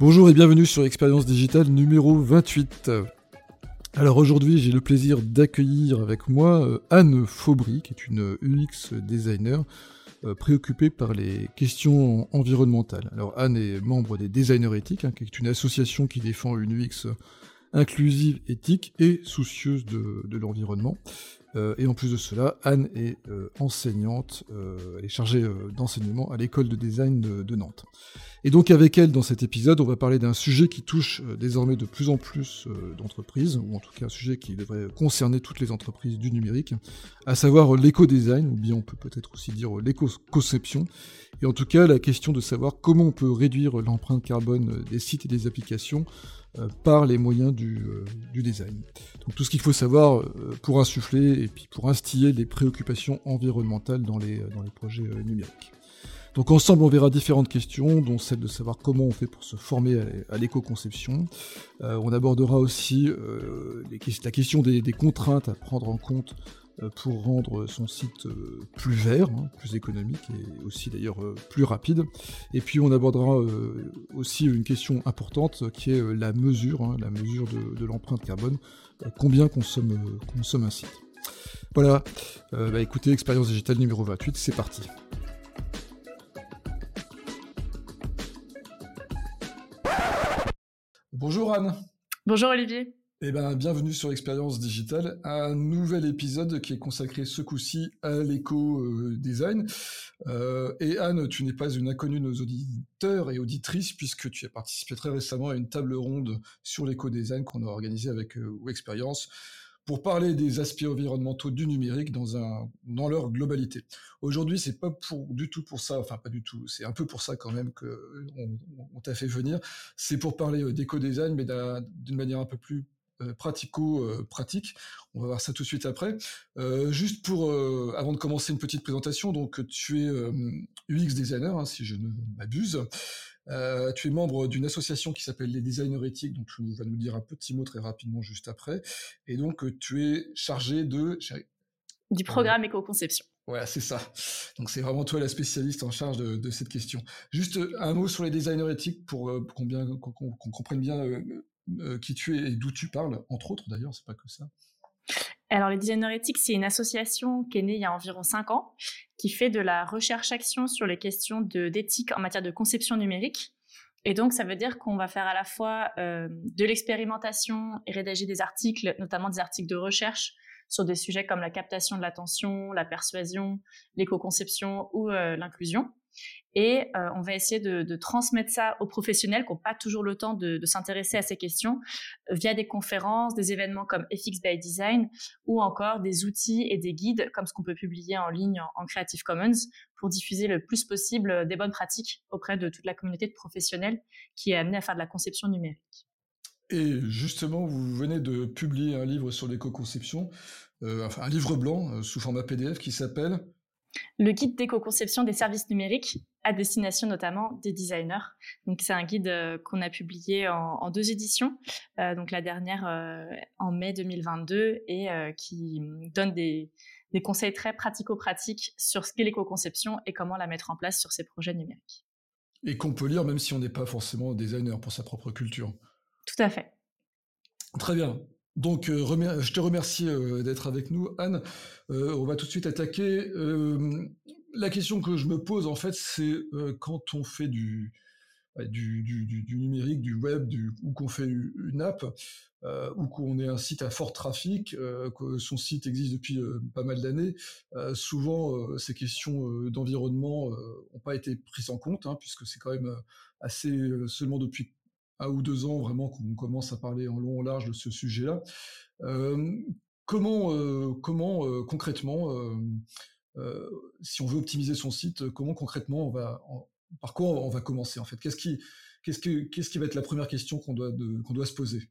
Bonjour et bienvenue sur Expérience Digitale numéro 28. Alors aujourd'hui, j'ai le plaisir d'accueillir avec moi euh, Anne Faubry, qui est une UX designer euh, préoccupée par les questions environnementales. Alors Anne est membre des Designers Éthiques, hein, qui est une association qui défend une UX inclusive, éthique et soucieuse de l'environnement. Euh, et en plus de cela, Anne est euh, enseignante, euh, est chargée d'enseignement à l'école de design de, Nantes. Et donc avec elle, dans cet épisode, on va parler d'un sujet qui touche désormais de plus en plus d'entreprises, ou en tout cas un sujet qui devrait concerner toutes les entreprises du numérique, à savoir l'éco-design, ou bien on peut peut-être aussi dire l'éco-conception, et en tout cas la question de savoir comment on peut réduire l'empreinte carbone des sites et des applications euh, par les moyens euh, du, design. Donc tout ce qu'il faut savoir euh, pour insuffler et puis pour instiller les préoccupations environnementales dans les, dans les projets numériques. Donc ensemble, on verra différentes questions, dont celle de savoir comment on fait pour se former à l'éco-conception. on abordera aussi la question des, contraintes à prendre en compte euh, pour rendre son site euh, plus vert, hein, plus économique et aussi d'ailleurs euh, plus rapide. Et puis on abordera aussi une question importante qui est la mesure, hein, la mesure de, l'empreinte carbone, combien consomme, consomme un site? Voilà, bah écoutez, expérience digitale numéro 28, c'est parti. Bonjour Anne. Bonjour Olivier. Eh ben, bienvenue sur Expérience Digitale, un nouvel épisode qui est consacré ce coup-ci à l'éco-design. Euh, et Anne, tu n'es pas une inconnue de nos auditeurs et auditrices, puisque tu as participé très récemment à une table ronde sur l'éco-design qu'on a organisée avec euh, Expérience pour parler des aspects environnementaux du numérique dans, leur globalité. Aujourd'hui, c'est pas du tout pour ça, enfin pas du tout, c'est un peu pour ça quand même qu'on on, t'a fait venir. C'est pour parler euh, d'éco-design, mais d'une manière un peu plus euh, pratico-pratique. On va voir ça tout de suite après. Euh, juste pour, euh, avant de commencer une petite présentation, donc tu es UX designer, hein, si je ne m'abuse. tu es membre d'une association qui s'appelle les designers éthiques, donc tu vas nous dire un petit mot très rapidement juste après. Et donc tu es chargé de... Du programme éco-conception. Ouais, c'est ça. Donc c'est vraiment toi la spécialiste en charge de, cette question. Juste un mot sur les designers éthiques pour qu'on comprenne bien euh, qui tu es et d'où tu parles, entre autres d'ailleurs, c'est pas que ça. Alors, les designers éthiques, c'est une association qui est née il y a environ 5 ans, qui fait de la recherche-action sur les questions d'éthique en matière de conception numérique. Et donc, ça veut dire qu'on va faire à la fois euh, de l'expérimentation et rédiger des articles, notamment des articles de recherche sur des sujets comme la captation de l'attention, la persuasion, l'éco-conception ou euh, l'inclusion. Et euh, on va essayer de, transmettre ça aux professionnels qui n'ont pas toujours le temps de, s'intéresser à ces questions via des conférences, des événements comme FX by Design ou encore des outils et des guides comme ce qu'on peut publier en ligne en, Creative Commons pour diffuser le plus possible des bonnes pratiques auprès de toute la communauté de professionnels qui est amenée à faire de la conception numérique. Et justement, vous venez de publier un livre sur l'éco-conception, euh, un livre blanc euh, sous format PDF qui s'appelle le guide d'éco-conception des services numériques à destination notamment des designers. Donc c'est un guide euh, qu'on a publié en, deux éditions, euh, donc la dernière euh, en mai 2022 et qui donne des, conseils très pratico-pratiques sur ce qu'est l'éco-conception et comment la mettre en place sur ses projets numériques. Et qu'on peut lire même si on n'est pas forcément designer pour sa propre culture. Tout à fait. Très bien. Donc, euh, je te remercie euh, d'être avec nous, Anne. Euh, on va tout de suite attaquer. la question que je me pose, en fait, c'est quand on fait du, numérique, du web, ou qu'on fait une app, ou qu'on ait un site à fort trafic, que son site existe depuis pas mal d'années, souvent ces questions d'environnement n'ont pas été prises en compte, hein, puisque c'est quand même assez seulement depuis un ou deux ans vraiment qu'on commence à parler en long en large de ce sujet-là. comment comment concrètement, si on veut optimiser son site, comment concrètement on va, par quoi on va commencer en fait? Qu'est-ce qui, qu'est-ce, qui va être la première question qu'on doit, qu'on doit se poser?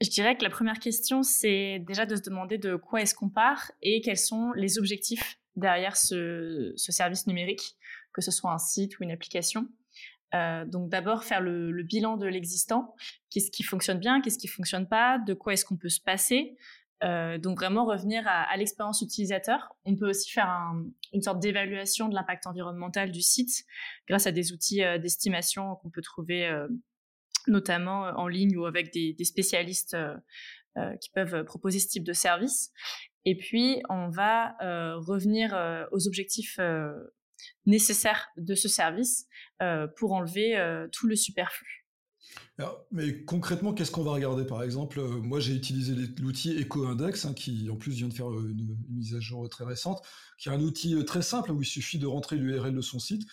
Je dirais que la première question, c'est déjà de se demander de quoi est-ce qu'on part et quels sont les objectifs derrière ce service numérique, que ce soit un site ou une application. Euh, donc d'abord faire le, bilan de l'existant, qu'est-ce qui fonctionne bien, qu'est-ce qui fonctionne pas, de quoi est-ce qu'on peut se passer, donc vraiment revenir à, l'expérience utilisateur. On peut aussi faire une sorte d'évaluation de l'impact environnemental du site grâce à des outils d'estimation qu'on peut trouver notamment en ligne ou avec des spécialistes qui peuvent proposer ce type de service. Et puis, on va revenir aux objectifs nécessaires de ce service pour enlever tout le superflu. Mais concrètement, qu'est-ce qu'on va regarder Par exemple, euh, moi j'ai utilisé l'outil EcoIndex, hein, qui en plus vient de faire euh, une, mise à jour très récente, qui est un outil euh, très simple où il suffit de rentrer l'URL de son site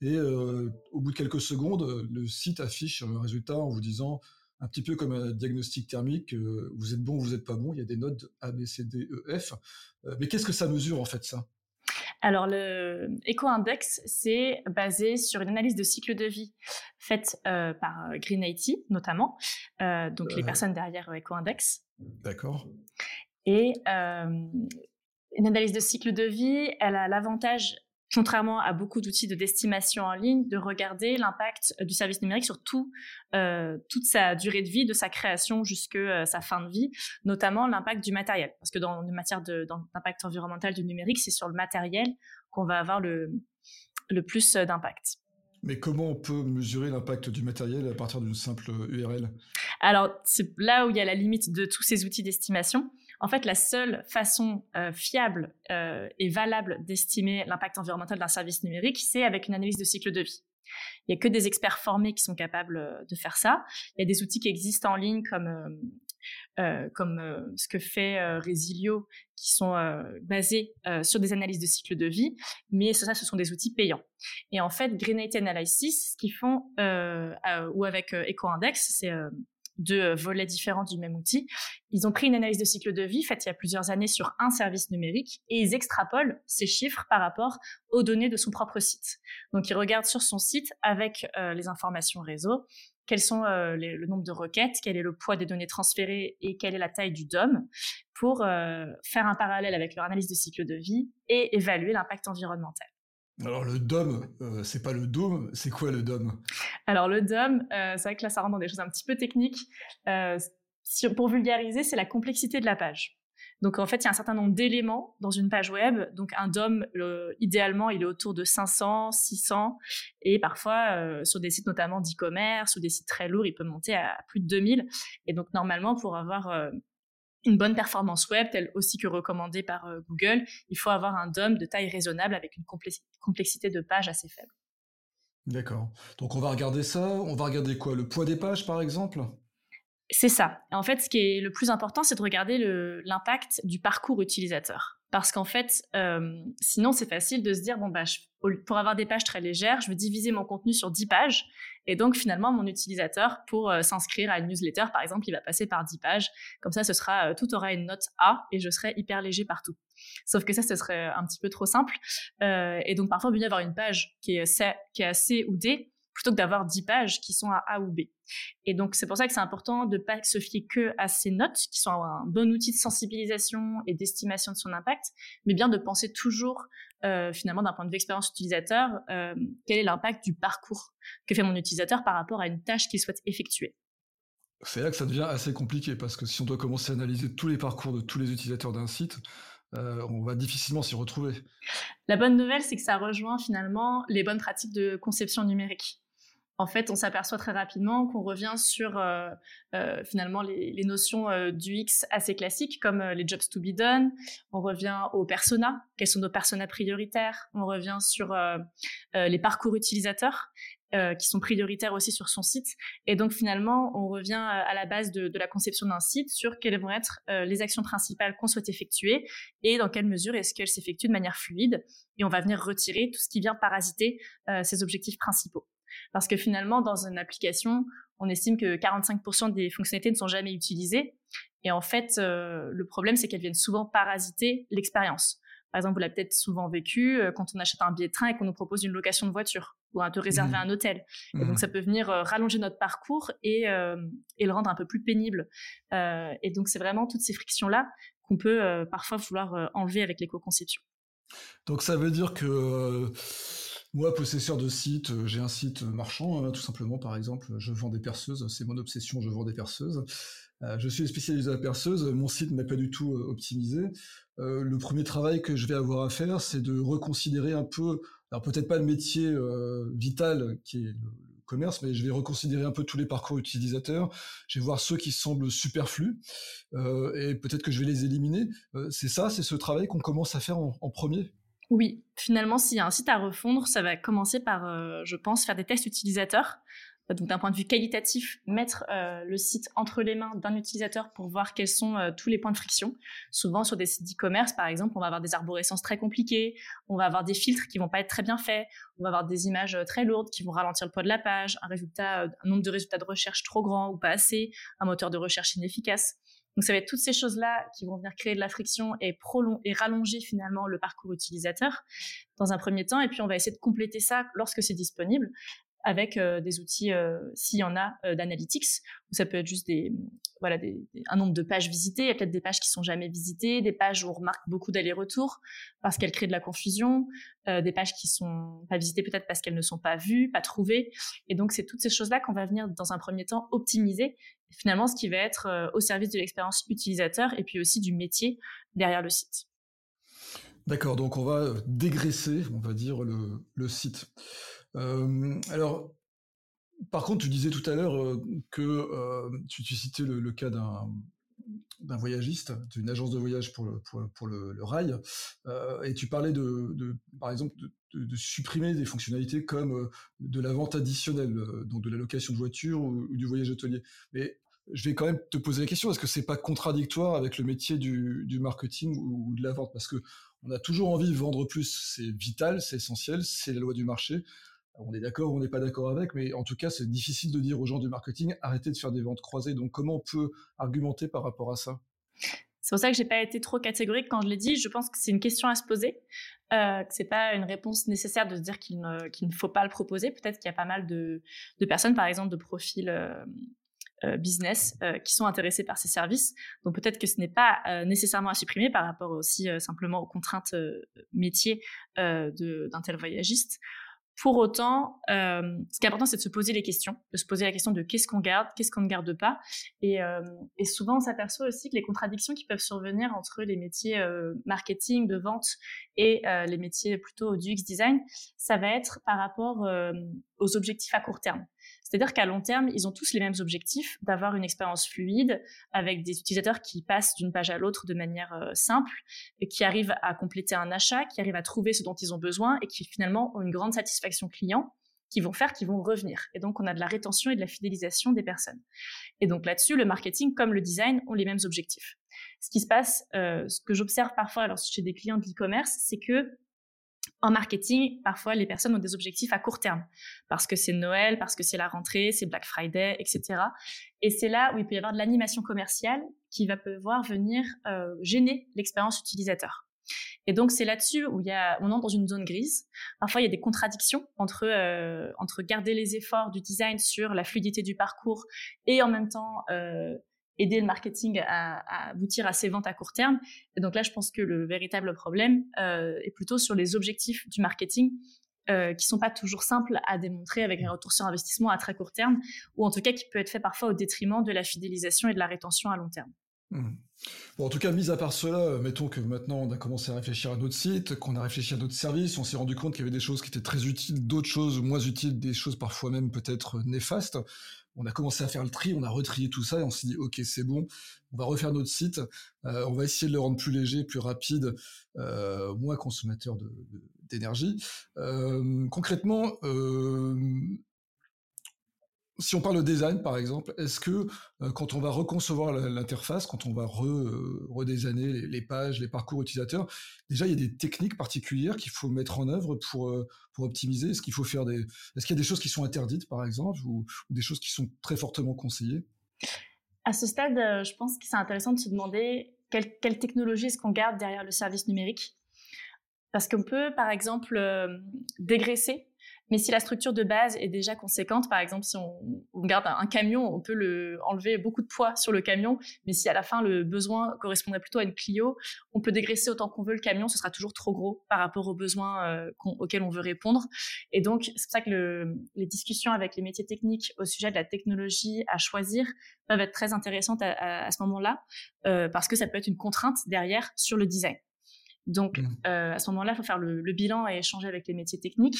et au bout de quelques secondes, le site affiche un résultat en vous disant un petit peu comme un diagnostic thermique, vous êtes bon, vous n'êtes pas bon, il y a des notes A, B, C, D, E, F. mais qu'est-ce que ça mesure en fait ça? Alors, le Eco-Index, c'est basé sur une analyse de cycle de vie faite euh, par euh, Green IT, notamment, euh, donc les personnes derrière Eco-Index. D'accord. Et une analyse de cycle de vie, elle a l'avantage contrairement à beaucoup d'outils de destimation en ligne, de regarder l'impact euh, du service numérique sur tout, euh, toute sa durée de vie, de sa création jusqu'à euh, sa fin de vie, notamment l'impact du matériel. Parce que dans une matière d'impact environnemental du numérique, c'est sur le matériel qu'on va avoir le, le plus d'impact. Mais comment on peut mesurer l'impact du matériel à partir d'une simple URL Alors, c'est là où il y a la limite de tous ces outils d'estimation. En fait, la seule façon euh, fiable euh, et valable d'estimer l'impact environnemental d'un service numérique, c'est avec une analyse de cycle de vie. Il n'y a que des experts formés qui sont capables euh, de faire ça. Il y a des outils qui existent en ligne comme, comme ce que fait Resilio, qui sont basés sur des analyses de cycle de vie, mais ça, ce sont des outils payants. Et en fait, Greenity Analysis, ce font, ou avec EcoIndex, c'est deux euh, volets différents du même outil. Ils ont pris une analyse de cycle de vie faite il y a plusieurs années sur un service numérique et ils extrapolent ces chiffres par rapport aux données de son propre site. Donc ils regardent sur son site avec euh, les informations réseau quels sont euh, le nombre de requêtes, quel est le poids des données transférées et quelle est la taille du DOM pour faire un parallèle avec leur analyse de cycle de vie et évaluer l'impact environnemental. Alors le DOM, euh, c'est pas le DOM, c'est quoi le DOM Alors le DOM, euh, c'est vrai que là ça rentre dans des choses un petit peu techniques. Euh, pour vulgariser, c'est la complexité de la page. Donc en fait, il y a un certain nombre d'éléments dans une page web. Donc un DOM, idéalement, il est autour de 500, 600, et parfois sur des sites notamment d'e-commerce ou des sites très lourds, il peut monter à plus de 2000. Et donc normalement, pour avoir une bonne performance web, telle aussi que recommandée par euh, Google, il faut avoir un DOM de taille raisonnable avec une complexité de page assez faible. D'accord. Donc on va regarder ça. On va regarder quoi? Le poids des pages, par exemple? C'est ça. En fait, ce qui est le plus important, c'est de regarder l'impact du parcours utilisateur. Parce qu'en fait, euh, sinon, c'est facile de se dire, bon, bah, pour avoir des pages très légères, je veux diviser mon contenu sur 10 pages. Et donc, finalement, mon utilisateur, pour euh, s'inscrire à une newsletter, par exemple, il va passer par 10 pages. Comme ça, ce sera, euh, tout aura une note A et je serai hyper léger partout. Sauf que ça, ce serait un petit peu trop simple. Euh, et donc, parfois, il vaut avoir une page qui est, C, qui est à C ou D plutôt que d'avoir 10 pages qui sont à A ou B. Et donc, c'est pour ça que c'est important de ne pas se fier que à ces notes, qui sont un bon outil de sensibilisation et d'estimation de son impact, mais bien de penser toujours, euh, finalement, d'un point de vue expérience utilisateur, euh, quel est l'impact du parcours que fait mon utilisateur par rapport à une tâche qu'il souhaite effectuer. C'est là que ça devient assez compliqué, parce que si on doit commencer à analyser tous les parcours de tous les utilisateurs d'un site, euh, on va difficilement s'y retrouver. La bonne nouvelle, c'est que ça rejoint finalement les bonnes pratiques de conception numérique en fait, on s'aperçoit très rapidement qu'on revient sur euh, euh, finalement les, notions euh, du X assez classiques comme les jobs to be done. On revient aux personas, quels sont nos personas prioritaires. On revient sur les parcours utilisateurs qui sont prioritaires aussi sur son site. Et donc finalement, on revient à la base de, de la conception d'un site sur quelles vont être les actions principales qu'on souhaite effectuer et dans quelle mesure est-ce qu'elles s'effectuent de manière fluide. Et on va venir retirer tout ce qui vient parasiter ces objectifs principaux. Parce que finalement, dans une application, on estime que 45% des fonctionnalités ne sont jamais utilisées. Et en fait, euh, le problème, c'est qu'elles viennent souvent parasiter l'expérience. Par exemple, vous l'avez peut-être souvent vécu euh, quand on achète un billet de train et qu'on nous propose une location de voiture ou de réserver mmh. un hôtel. Et donc, mmh. ça peut venir euh, rallonger notre parcours et, et, le rendre un peu plus pénible. et donc, c'est vraiment toutes ces frictions-là qu'on peut parfois vouloir enlever avec l'éco-conception. Donc, ça veut dire que Moi, possesseur de site, euh, j'ai un site marchand, hein, tout simplement, par exemple, je vends des perceuses, c'est mon obsession, je vends des perceuses. Euh, je suis spécialisé à la perceuse, mon site n'est pas du tout euh, optimisé. le premier travail que je vais avoir à faire, c'est de reconsidérer un peu, alors peut-être pas le métier vital qui est le commerce, mais je vais reconsidérer un peu tous les parcours utilisateurs. Je vais voir ceux qui semblent superflus et peut-être que je vais les éliminer. c'est ça, c'est ce travail qu'on commence à faire en premier. Oui, finalement, s'il y a un site à refondre, ça va commencer par, euh, je pense, faire des tests utilisateurs. Donc d'un point de vue qualitatif, mettre euh, le site entre les mains d'un utilisateur pour voir quels sont euh, tous les points de friction. Souvent sur des sites d'e-commerce, par exemple, on va avoir des arborescences très compliquées, on va avoir des filtres qui vont pas être très bien faits, on va avoir des images très lourdes qui vont ralentir le poids de la page, un nombre de résultats de recherche trop grand ou pas assez, un moteur de recherche inefficace. Donc ça va être toutes ces choses-là qui vont venir créer de la friction et, et rallonger finalement le parcours utilisateur dans un premier temps. Et puis on va essayer de compléter ça lorsque c'est disponible avec euh, des outils, euh, s'il y en a, euh, d'analytics, où ça peut être juste un nombre de pages visitées. Il y a peut-être des pages qui sont jamais visitées, des pages où on remarque beaucoup d'allers-retours parce qu'elles créent de la confusion, des pages qui sont pas visitées peut-être parce qu'elles ne sont pas vues, pas trouvées. Et donc, c'est toutes ces choses-là qu'on va venir, dans un premier temps, optimiser. Finalement, ce qui va être au service de l'expérience utilisateur et puis aussi du métier derrière le site. D'accord, donc on va dégraisser, on va dire, le, le site. Euh, alors, par contre, tu disais tout à l'heure euh, que euh, tu, citais le, cas d'un d'un voyagiste, d'une agence de voyage pour le, pour, le, rail, et tu parlais de, par exemple de, supprimer des fonctionnalités comme de la vente additionnelle, donc de la location de voiture ou, du voyage hôtelier. Mais je vais quand même te poser la question est-ce que c'est pas contradictoire avec le métier du, marketing ou, de la vente? Parce que on a toujours envie de vendre plus, c'est vital, c'est essentiel, c'est la loi du marché on est d'accord ou on n'est pas d'accord avec, mais en tout cas, c'est difficile de dire aux gens du marketing arrêtez de faire des ventes croisées. Donc, comment on peut argumenter par rapport à ça? C'est pour ça que j'ai pas été trop catégorique quand je l'ai dit. Je pense que c'est une question à se poser, euh, c'est pas une réponse nécessaire de se dire qu'il ne, faut pas le proposer. Peut-être qu'il y a pas mal de, personnes, par exemple, de profils euh, business euh, qui sont intéressés par ces services. Donc peut-être que ce n'est pas nécessairement à supprimer par rapport aussi simplement aux contraintes métiers d'un tel voyagiste. Pour autant, euh, ce qui est important, c'est de se poser les questions, de se poser la question de qu'est-ce qu'on garde, qu'est-ce qu'on ne garde pas. Et, euh, souvent, on s'aperçoit aussi que les contradictions qui peuvent survenir entre les métiers euh, marketing, de vente et euh, les métiers plutôt du X design, ça va être par rapport euh, aux objectifs à court terme. C'est-à-dire qu'à long terme, ils ont tous les mêmes objectifs, d'avoir une expérience fluide, avec des utilisateurs qui passent d'une page à l'autre de manière euh, simple, et qui arrivent à compléter un achat, qui arrivent à trouver ce dont ils ont besoin, et qui finalement ont une grande satisfaction client, qui vont faire qu'ils vont revenir. Et donc, on a de la rétention et de la fidélisation des personnes. Et donc là-dessus, le marketing comme le design ont les mêmes objectifs. Ce qui se passe, euh, ce que j'observe parfois lorsque chez des clients de l'e-commerce, c'est que en marketing, parfois, les personnes ont des objectifs à court terme, parce que c'est Noël, parce que c'est la rentrée, c'est Black Friday, etc. Et c'est là où il peut y avoir de l'animation commerciale qui va pouvoir venir euh, gêner l'expérience utilisateur. Et donc c'est là-dessus où il y a, on entre dans une zone grise. Parfois il y a des contradictions entre euh, entre garder les efforts du design sur la fluidité du parcours et en même temps euh, aider le marketing à, aboutir à ses ventes à court terme. Et donc là, je pense que le véritable problème euh, est plutôt sur les objectifs du marketing euh, qui sont pas toujours simples à démontrer avec un retour sur investissement à très court terme, ou en tout cas qui peut être fait parfois au détriment de la fidélisation et de la rétention à long terme. En tout cas, mis à part cela, mettons que maintenant on a commencé à réfléchir à notre site, qu'on a réfléchi à notre service, on s'est rendu compte qu'il y avait des choses qui étaient très utiles, d'autres choses moins utiles, des choses parfois même peut-être néfastes on a commencé à faire le tri, on a retrié tout ça et on s'est dit ok c'est bon, on va refaire notre site, euh, on va essayer de le rendre plus léger, plus rapide, euh, moins consommateur d'énergie. Euh, concrètement, si on parle de design, par exemple, est-ce que euh, quand on va reconcevoir l'interface, quand on va euh, redesigner les, pages, les parcours utilisateurs, déjà il y a des techniques particulières qu'il faut mettre en œuvre pour, euh, pour optimiser? Est-ce qu'il faut faire des, est-ce qu'il y a des choses qui sont interdites, par exemple, ou, des choses qui sont très fortement conseillées? À ce stade, je pense que c'est intéressant de se demander quelle technologie est-ce qu'on garde derrière le service numérique, parce qu'on peut, par exemple, dégraisser Mais si la structure de base est déjà conséquente, par exemple, si on, garde un, camion, on peut le, enlever beaucoup de poids sur le camion. Mais si à la fin le besoin correspondrait plutôt à une Clio, on peut dégraisser autant qu'on veut le camion, ce sera toujours trop gros par rapport aux besoins euh, auxquels on veut répondre. Et donc, c'est pour ça que les discussions avec les métiers techniques au sujet de la technologie à choisir peuvent être très intéressantes à, ce moment-là, euh, parce que ça peut être une contrainte derrière sur le design. Donc, mmh. euh, à ce moment-là, il faut faire le, bilan et échanger avec les métiers techniques.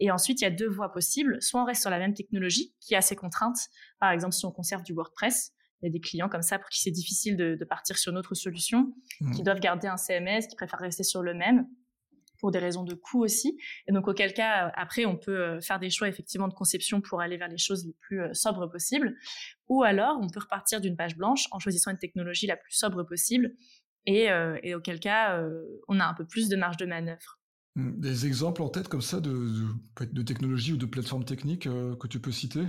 Et ensuite, il y a deux voies possibles. Soit on reste sur la même technologie qui a ses contraintes. Par exemple, si on conserve du WordPress, il y a des clients comme ça pour qui c'est difficile de, partir sur une autre solution, qui mmh. doivent garder un CMS, qui préfèrent rester sur le même pour des raisons de coût aussi. Et donc, auquel cas, euh, après, on peut euh, faire des choix effectivement de conception pour aller vers les choses les plus euh, sobres possibles. Ou alors, on peut repartir d'une page blanche en choisissant une technologie la plus sobre possible. Et, et auquel cas, on a un peu plus de marge de manœuvre. Mmh, des exemples en tête comme ça de, de, de technologies ou de plateformes techniques euh, que tu peux citer?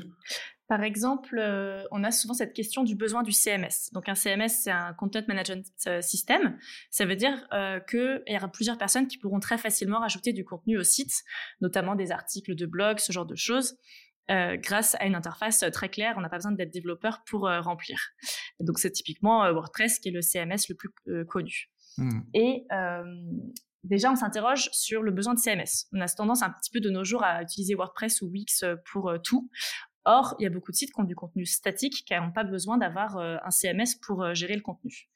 Par exemple, euh, on a souvent cette question du besoin du CMS. Donc un CMS, c'est un Content Management euh, System. Ça veut dire qu'il y aura plusieurs personnes qui pourront très facilement rajouter du contenu au site, notamment des articles de blog, ce genre de choses. grâce à une interface très claire, on n'a pas besoin d'être développeur pour remplir. donc c'est typiquement WordPress qui est le CMS le plus connu. Mmh. Et déjà, on s'interroge sur le besoin de CMS. On a tendance un petit peu de nos jours à utiliser WordPress ou Wix euh, pour euh, tout. Or, il y a beaucoup de sites qui ont du contenu statique, qui n'ont pas besoin d'avoir euh, un CMS pour gérer le contenu.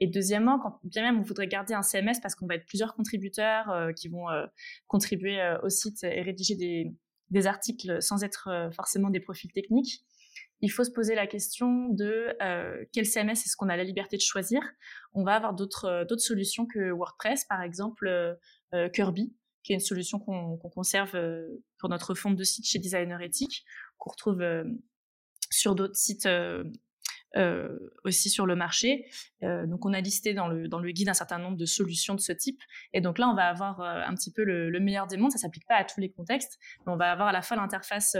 Et deuxièmement, quand bien même on voudrait garder un CMS parce qu'on va être plusieurs contributeurs qui vont contribuer au site et rédiger des, des articles sans être forcément des profils techniques, il faut se poser la question de euh, quel CMS est-ce qu'on a la liberté de choisir? On va avoir d'autres euh, solutions que WordPress, par exemple euh, Kirby, qui est une solution qu'on conserve pour notre fond de site chez Designer Ethic, qu'on retrouve sur d'autres sites aussi sur le marché. donc on a listé dans le, guide un certain nombre de solutions de ce type. Et donc là, on va avoir un petit peu le, le meilleur des mondes. Ça s'applique pas à tous les contextes, mais on va avoir à la fois l'interface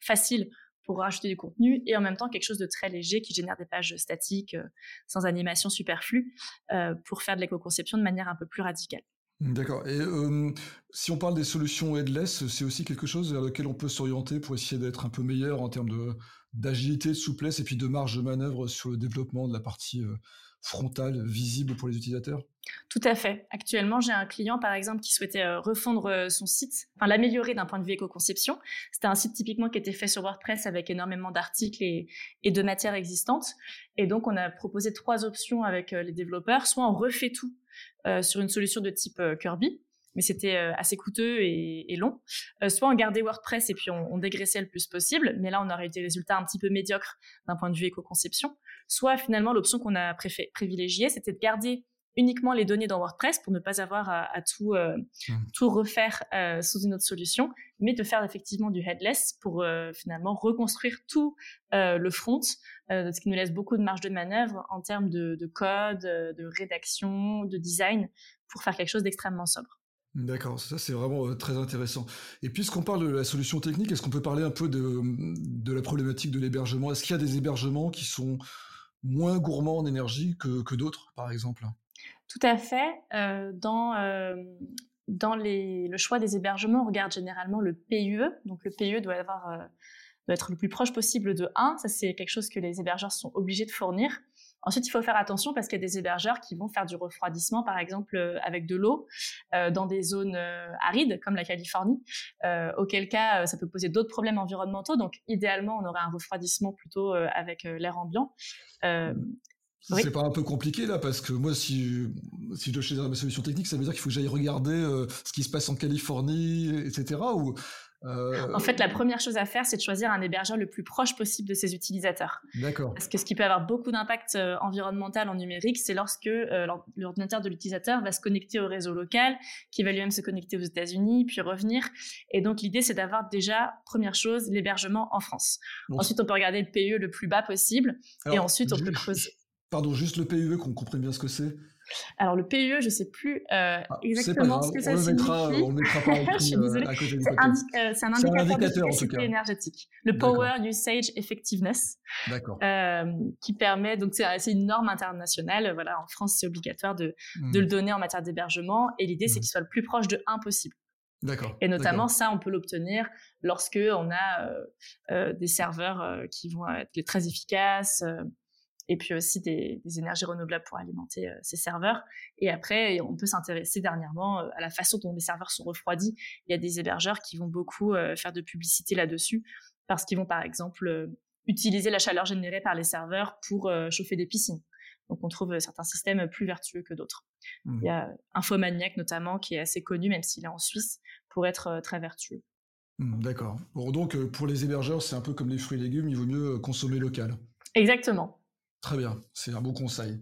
facile pour rajouter du contenu et en même temps quelque chose de très léger qui génère des pages statiques euh, sans animation superflue euh, pour faire de l'éco-conception de manière un peu plus radicale. D'accord. Et euh, si on parle des solutions headless, c'est aussi quelque chose vers lequel on peut s'orienter pour essayer d'être un peu meilleur en termes de, d'agilité, de souplesse et puis de marge de manœuvre sur le développement de la partie frontale, visible pour les utilisateurs? Tout à fait. Actuellement, j'ai un client, par exemple, qui souhaitait euh, refondre euh, son site, enfin l'améliorer d'un point de vue éco-conception. C'était un site typiquement qui était fait sur WordPress avec énormément d'articles et, de matières existantes. Et donc, on a proposé trois options avec euh, les développeurs. Soit on refait tout sur une solution de type Kirby, mais c'était assez coûteux et, long. soit on gardait WordPress et puis on, dégraissait le plus possible, mais là on aurait eu des résultats un petit peu médiocres d'un point de vue éco-conception. Soit finalement l'option qu'on a privilégiée, c'était de garder uniquement les données dans WordPress pour ne pas avoir à, tout, mmh. tout refaire sous une autre solution, mais de faire effectivement du headless pour finalement reconstruire tout le front, ce qui nous laisse beaucoup de marge de manœuvre en termes de, de code, de rédaction, de design, pour faire quelque chose d'extrêmement sobre. D'accord, ça c'est vraiment euh, très intéressant. Et puisqu'on parle de la solution technique, est-ce qu'on peut parler un peu de, la problématique de l'hébergement? Est-ce qu'il y a des hébergements qui sont moins gourmands en énergie que, d'autres, par exemple? Tout à fait. Euh, dans euh, dans le choix des hébergements, on regarde généralement le PUE. Donc le PUE doit, avoir, doit être le plus proche possible de 1. Ça c'est quelque chose que les hébergeurs sont obligés de fournir. Ensuite, il faut faire attention parce qu'il y a des hébergeurs qui vont faire du refroidissement, par exemple, euh, avec de l'eau euh, dans des zones euh, arides comme la Californie, auquel cas ça peut poser d'autres problèmes environnementaux. Donc, idéalement, on aurait un refroidissement plutôt avec l'air ambiant. C'est pas un peu compliqué là parce que moi si si je dois choisir ma solution technique ça veut dire qu'il faut que j'aille regarder ce qui se passe en Californie etc ou en fait, la première chose à faire, c'est de choisir un hébergeur le plus proche possible de ses utilisateurs. D'accord. Parce que ce qui peut avoir beaucoup d'impact euh, environnemental en numérique, c'est lorsque euh, l'ordinateur de l'utilisateur va se connecter au réseau local, qui va lui-même se connecter aux États-Unis, puis revenir. Et donc, l'idée, c'est d'avoir déjà, première chose, l'hébergement en France. Ensuite, on peut regarder le PE le plus bas possible. et ensuite, on peut creuser. Pardon, juste le PUE, qu'on comprenne bien ce que c'est. Alors le PUE, je ne sais plus euh, ah, exactement ce que ça on signifie. Mettra, on mettra pas écrit, je suis désolée. Euh, c'est un, indicateur, d'efficacité énergétique. Le Power Usage Effectiveness. D'accord. Euh, qui permet, donc c'est une norme internationale. Voilà, en France, c'est obligatoire de, de, le hmm. donner en matière d'hébergement. Et l'idée, c'est hmm. qu'il soit le plus proche de 1 possible. D'accord. Et notamment, ça, on peut l'obtenir lorsque on a des serveurs qui vont être très efficaces, et puis aussi des, énergies renouvelables pour alimenter euh, ces serveurs. Et après, on peut s'intéresser dernièrement euh, à la façon dont les serveurs sont refroidis. Il y a des hébergeurs qui vont beaucoup euh, faire de publicité là-dessus parce qu'ils vont par exemple utiliser la chaleur générée par les serveurs pour chauffer des piscines. Donc on trouve certains systèmes plus vertueux que d'autres. Mmh. Il y a Infomaniac notamment qui est assez connu, même s'il est en Suisse, pour être très vertueux. Mmh, d'accord. Bon, donc pour les hébergeurs, c'est un peu comme les fruits et légumes, il vaut mieux consommer local. Exactement. Très bien, c'est un bon conseil.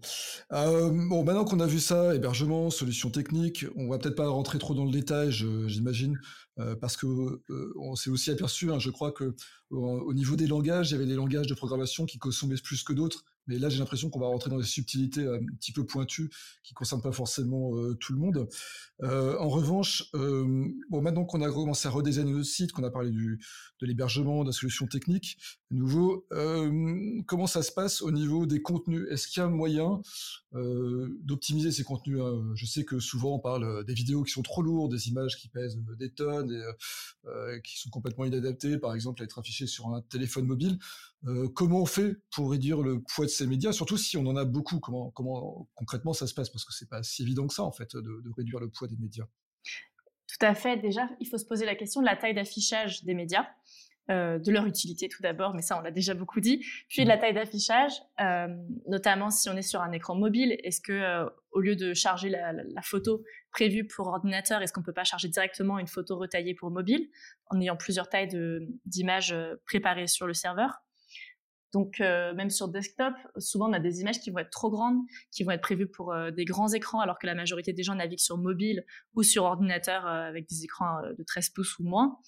Euh, bon, maintenant qu'on a vu ça, hébergement, solutions techniques, on va peut-être pas rentrer trop dans le détail, j'imagine, euh, parce que euh, on s'est aussi aperçu, hein, je crois que au niveau des langages, il y avait des langages de programmation qui consommaient plus que d'autres. Mais là, j'ai l'impression qu'on va rentrer dans des subtilités un petit peu pointues qui concernent pas forcément tout le monde. en revanche, bon, maintenant qu'on a commencé à redesigner notre site, qu'on a parlé du, de l'hébergement, de la solution technique, nouveau, comment ça se passe au niveau des contenus? Est-ce qu'il y a moyen d'optimiser ces contenus hein? Je sais que souvent on parle des vidéos qui sont trop lourdes, des images qui pèsent des tonnes et qui sont complètement inadaptées, par exemple à être affichées sur un téléphone mobile. Euh, comment on fait pour réduire le poids de ces médias, surtout si on en a beaucoup Comment, comment concrètement ça se passe Parce que c'est pas si évident que ça, en fait, de, réduire le poids des médias. Tout à fait. Déjà, il faut se poser la question de la taille d'affichage des médias. Euh, de leur utilité tout d'abord, mais ça on l'a déjà beaucoup dit. Puis de la mmh. taille d'affichage, euh, notamment si on est sur un écran mobile, est-ce que au lieu de charger la, la, photo prévue pour ordinateur, est-ce qu'on peut pas charger directement une photo retaillée pour mobile en ayant plusieurs tailles d'images préparées sur le serveur? Donc euh, même sur desktop, souvent on a des images qui vont être trop grandes, qui vont être prévues pour euh, des grands écrans, alors que la majorité des gens naviguent sur mobile ou sur ordinateur euh, avec des écrans de 13 pouces ou moins.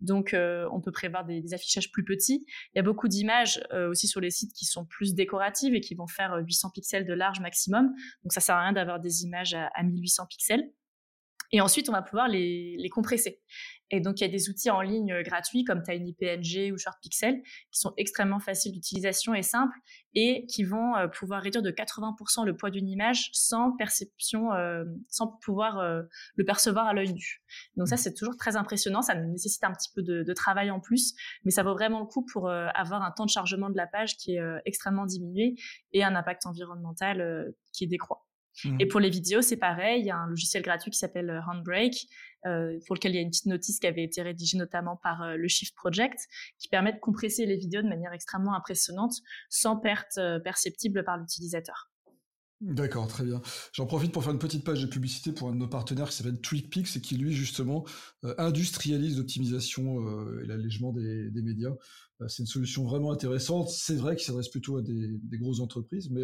Donc on peut prévoir des, affichages plus petits. Il y a beaucoup d'images aussi sur les sites qui sont plus décoratives et qui vont faire 800 pixels de large maximum. Donc ça sert à rien d'avoir des images à, à 1800 pixels. Et ensuite, on va pouvoir les compresser. Et donc, il y a des outils en ligne euh, gratuits comme TinyPNG ou ShortPixel qui sont extrêmement faciles d'utilisation et simples et qui vont euh, pouvoir réduire de 80% le poids d'une image sans perception, euh, sans pouvoir le percevoir à l'œil nu. Donc ça, c'est toujours très impressionnant. Ça nécessite un petit peu de, de, travail en plus, mais ça vaut vraiment le coup pour avoir un temps de chargement de la page qui est extrêmement diminué et un impact environnemental qui décroît. Et mmh. pour les vidéos, c'est pareil. Il y a un logiciel gratuit qui s'appelle euh, Handbrake, euh, pour lequel il y a une petite notice qui avait été rédigée notamment par euh, le Shift Project, qui permet de compresser les vidéos de manière extrêmement impressionnante, sans perte perceptible par l'utilisateur. D'accord, très bien. J'en profite pour faire une petite page de publicité pour un de nos partenaires qui s'appelle TweakPix et qui lui justement industrialise l'optimisation et l'allègement des, médias. c'est une solution vraiment intéressante. C'est vrai qu'il s'adresse plutôt à des, grosses entreprises, mais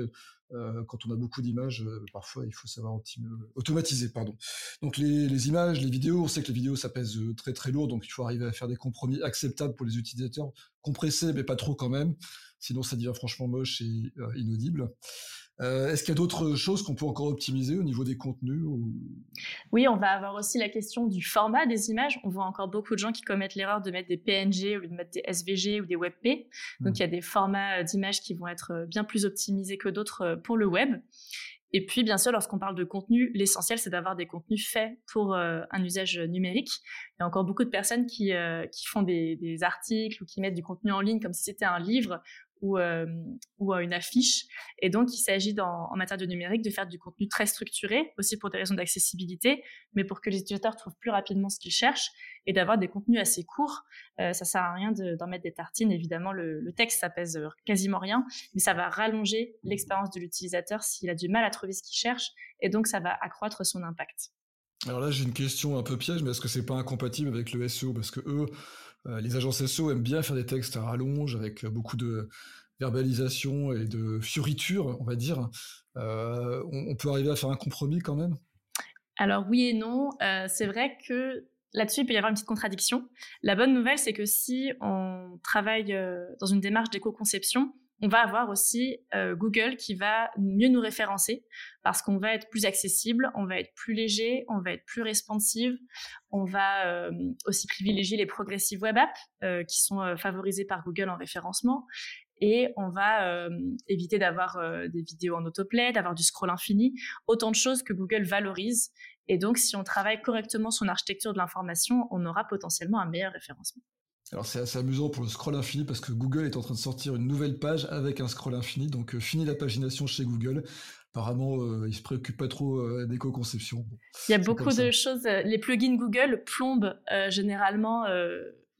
euh, quand on a beaucoup d'images, euh, parfois il faut savoir automatiser. Pardon. Donc les, les, images, les vidéos, on sait que les vidéos ça pèse euh, très très lourd, donc il faut arriver à faire des compromis acceptables pour les utilisateurs, compressés mais pas trop quand même, sinon ça devient franchement moche et inaudible. Euh, est-ce qu'il y a d'autres choses qu'on peut encore optimiser au niveau des contenus Oui, on va avoir aussi la question du format des images. On voit encore beaucoup de gens qui commettent l'erreur de mettre des PNG ou de mettre des SVG ou des WebP. Donc, hmm. il y a des formats euh, d'images qui vont être euh, bien plus optimisés que d'autres pour le web. Et puis, bien sûr, lorsqu'on parle de contenu, l'essentiel, c'est d'avoir des contenus faits pour un usage numérique. Il y a encore beaucoup de personnes qui, qui font des, des, articles ou qui mettent du contenu en ligne comme si c'était un livre ou, euh, ou à une affiche. Et donc, il s'agit en matière de numérique de faire du contenu très structuré, aussi pour des raisons d'accessibilité, mais pour que les utilisateurs trouvent plus rapidement ce qu'ils cherchent et d'avoir des contenus assez courts. Euh, ça sert à rien d'en mettre des tartines. Évidemment, le, le, texte, ça pèse quasiment rien, mais ça va rallonger l'expérience de l'utilisateur s'il a du mal à trouver ce qu'il cherche, et donc ça va accroître son impact. Alors là, j'ai une question un peu piège, mais est-ce que c'est pas incompatible avec le SEO Parce que eux, euh, les agences SEO aiment bien faire des textes à rallonge avec beaucoup de verbalisation et de fioritures, on va dire. Euh, on, peut arriver à faire un compromis quand même? Alors oui et non. Euh, c'est vrai que là-dessus, il peut y avoir une petite contradiction. La bonne nouvelle, c'est que si on travaille dans une démarche d'éco-conception, on va avoir aussi euh, Google qui va mieux nous référencer parce qu'on va être plus accessible, on va être plus léger, on va être plus responsive, on va euh, aussi privilégier les progressive web apps euh, qui sont favorisés par Google en référencement et on va éviter d'avoir des vidéos en autoplay, d'avoir du scroll infini, autant de choses que Google valorise. Et donc, si on travaille correctement son architecture de l'information, on aura potentiellement un meilleur référencement. Alors c'est assez amusant pour le scroll infini parce que Google est en train de sortir une nouvelle page avec un scroll infini, donc euh, fini la pagination chez Google. Apparemment, euh, ils se préoccupent pas trop euh, d'éco-conception. Il y a beaucoup de choses. Les plugins Google plombent généralement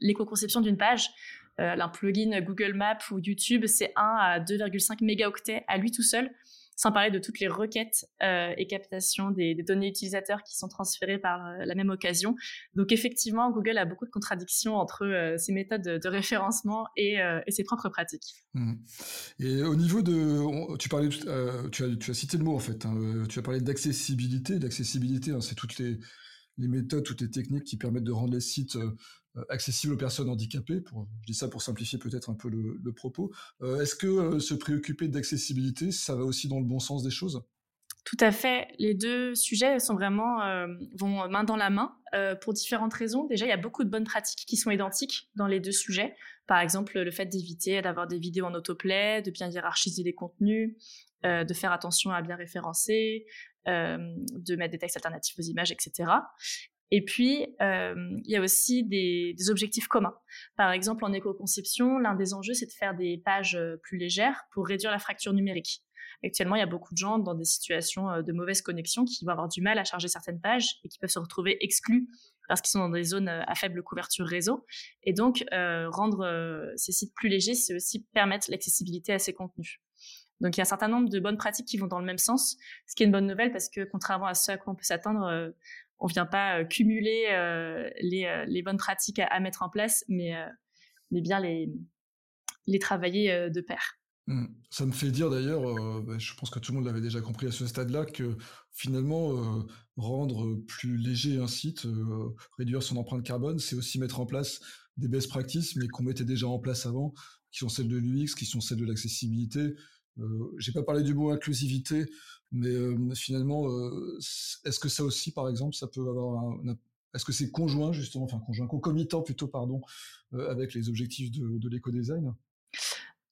l'éco-conception d'une page. un plugin Google Maps ou YouTube, c'est 1 à 2,5 mégaoctets à lui tout seul sans parler de toutes les requêtes euh, et captations des, données utilisateurs qui sont transférées par euh, la même occasion. Donc effectivement, Google a beaucoup de contradictions entre euh, ses méthodes de, référencement et, ses propres pratiques. Mmh. Et au niveau de, tu as, cité le mot en fait. Hein, tu as parlé d'accessibilité. D'accessibilité, hein, c'est toutes les méthodes, toutes les techniques qui permettent de rendre les sites accessible aux personnes handicapées. Pour, je dis ça pour simplifier peut-être un peu le, propos. Euh, est-ce que euh, se préoccuper d'accessibilité, ça va aussi dans le bon sens des choses? Tout à fait. Les deux sujets sont vraiment vont main dans la main pour différentes raisons. Déjà, il y a beaucoup de bonnes pratiques qui sont identiques dans les deux sujets. Par exemple, le fait d'éviter d'avoir des vidéos en autoplay, de bien hiérarchiser les contenus, de faire attention à bien référencer, de mettre des textes alternatifs aux images, etc. Et puis, euh, il y a aussi des, objectifs communs. Par exemple, en éco-conception, l'un des enjeux, c'est de faire des pages euh, plus légères pour réduire la fracture numérique. Actuellement, il y a beaucoup de gens dans des situations euh, de mauvaise connexion qui vont avoir du mal à charger certaines pages et qui peuvent se retrouver exclus parce qu'ils sont dans des zones à faible couverture réseau. Et donc, rendre ces sites plus légers, c'est aussi permettre l'accessibilité à ces contenus. Donc, il y a un certain nombre de bonnes pratiques qui vont dans le même sens, ce qui est une bonne nouvelle parce que, contrairement à ce à quoi on peut s'attendre, on vient pas euh, cumuler euh, euh, les, bonnes pratiques à, mettre en place, mais, mais bien les, les travailler de pair. Mmh. Ça me fait dire d'ailleurs, bah, je pense que tout le monde l'avait déjà compris à ce stade-là, que finalement, rendre plus léger un site, réduire son empreinte carbone, c'est aussi mettre en place des best practices, mais qu'on mettait déjà en place avant, qui sont celles de l'UX, qui sont celles de l'accessibilité. J'ai pas parlé du mot inclusivité, mais finalement, est-ce que ça aussi, par exemple, ça peut avoir un, est-ce que c'est conjoint justement, enfin conjoint, concomitant plutôt, pardon, avec les objectifs de, de l'éco-design?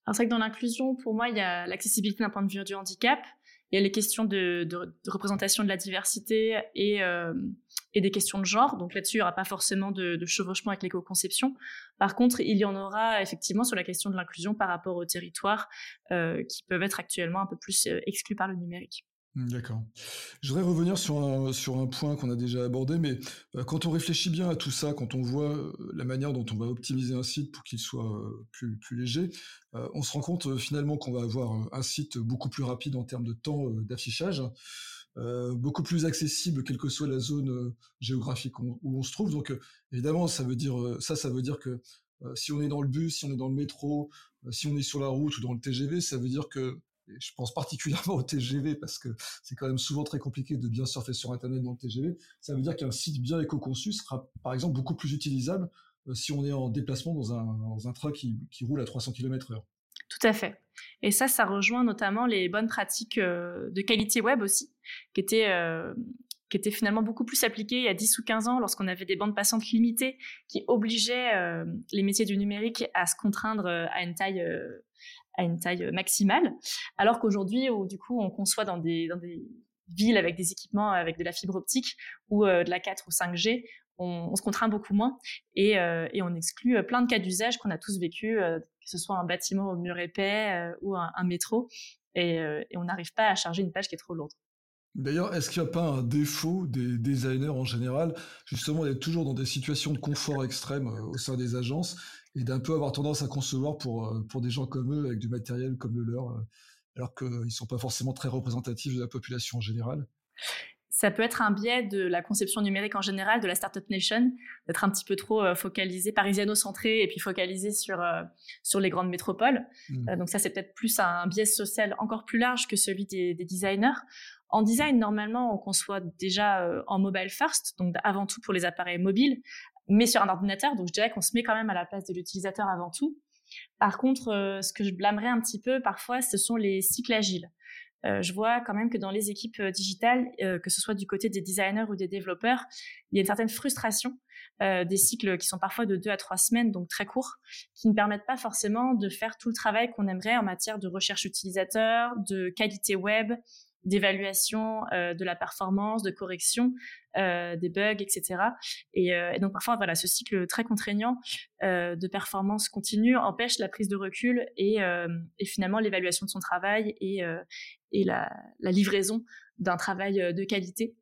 Alors c'est vrai que dans l'inclusion, pour moi, il y a l'accessibilité d'un point de vue du handicap, il y a les questions de, représentation de la diversité et, et, des questions de genre. Donc là-dessus, il n'y aura pas forcément de, chevauchement avec l'éco-conception. Par contre, il y en aura effectivement sur la question de l'inclusion par rapport aux territoires qui peuvent être actuellement un peu plus exclus par le numérique. D'accord. Je voudrais revenir sur un, sur un point qu'on a déjà abordé, mais euh, quand on réfléchit bien à tout ça, quand on voit euh, la manière dont on va optimiser un site pour qu'il soit euh, plus, plus léger, on se rend compte finalement qu'on va avoir un site beaucoup plus rapide en termes de temps d'affichage, beaucoup plus accessible quelle que soit la zone géographique où, on se trouve. Donc évidemment, ça veut dire ça, ça veut dire que si on est dans le bus, si on est dans le métro, si on est sur la route ou dans le TGV, ça veut dire que je pense particulièrement au TGV parce que c'est quand même souvent très compliqué de bien surfer sur Internet dans le TGV. Ça veut dire qu'un site bien éco-conçu sera, par exemple, beaucoup plus utilisable euh, si on est en déplacement dans un, train qui, roule à 300 km heure. Tout à fait. Et ça, ça rejoint notamment les bonnes pratiques euh, de qualité web aussi, qui étaient, euh, finalement beaucoup plus appliquées il y a 10 ou 15 ans lorsqu'on avait des bandes passantes limitées qui obligeaient les métiers du numérique à se contraindre à une taille à une taille maximale, alors qu'aujourd'hui, du coup, on conçoit dans des, villes avec des équipements avec de la fibre optique ou euh, de la 4 ou 5G, on, se contraint beaucoup moins et, euh, on exclut euh, plein de cas d'usage qu'on a tous vécu, que ce soit un bâtiment au mur épais ou un, métro, et, et on n'arrive pas à charger une page qui est trop lourde. D'ailleurs, est-ce qu'il n'y a pas un défaut des designers en général, justement d'être toujours dans des situations de confort extrême au sein des agences et d'un peu avoir tendance à concevoir pour, euh, pour des gens comme eux, avec du matériel comme le leur, euh, alors qu'ils ne sont pas forcément très représentatifs de la population en général ça peut être un biais de la conception numérique en général, de la Startup Nation, d'être un petit peu trop euh, focalisé, parisiano-centré, et puis focalisé sur, sur les grandes métropoles. Mmh. donc ça, c'est peut-être plus un biais social encore plus large que celui des, des designers. En design, normalement, on conçoit déjà en mobile first, donc avant tout pour les appareils mobiles, mais sur un ordinateur. Donc, je dirais qu'on se met quand même à la place de l'utilisateur avant tout. Par contre, euh, ce que je blâmerais un petit peu parfois, ce sont les cycles agiles. je vois quand même que dans les équipes digitales, que ce soit du côté des designers ou des développeurs, il y a une certaine frustration des cycles qui sont parfois de deux à trois semaines, donc très courts, qui ne permettent pas forcément de faire tout le travail qu'on aimerait en matière de recherche utilisateur, de qualité web, d'évaluation euh, de la performance, de correction euh, des bugs, etc. Et, euh, et, donc parfois, voilà, ce cycle très contraignant de performance continue empêche la prise de recul et, et finalement l'évaluation de son travail et, et la, la, livraison d'un travail de qualité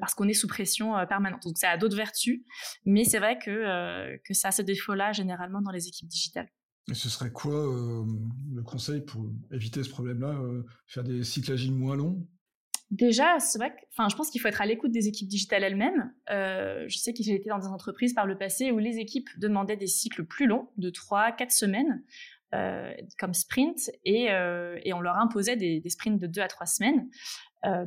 parce qu'on est sous pression permanente. Donc ça a d'autres vertus, mais c'est vrai que, que ça a ce défaut-là généralement dans les équipes digitales. Et ce serait quoi euh, le conseil pour éviter ce problème-là euh, Faire des cycles moins longs? Déjà, c'est vrai enfin, je pense qu'il faut être à l'écoute des équipes digitales elles-mêmes. Euh, je sais que j'ai été dans des entreprises par le passé où les équipes demandaient des cycles plus longs, de 3-4 semaines, comme sprint, et, on leur imposait des, sprints de 2 à 3 semaines.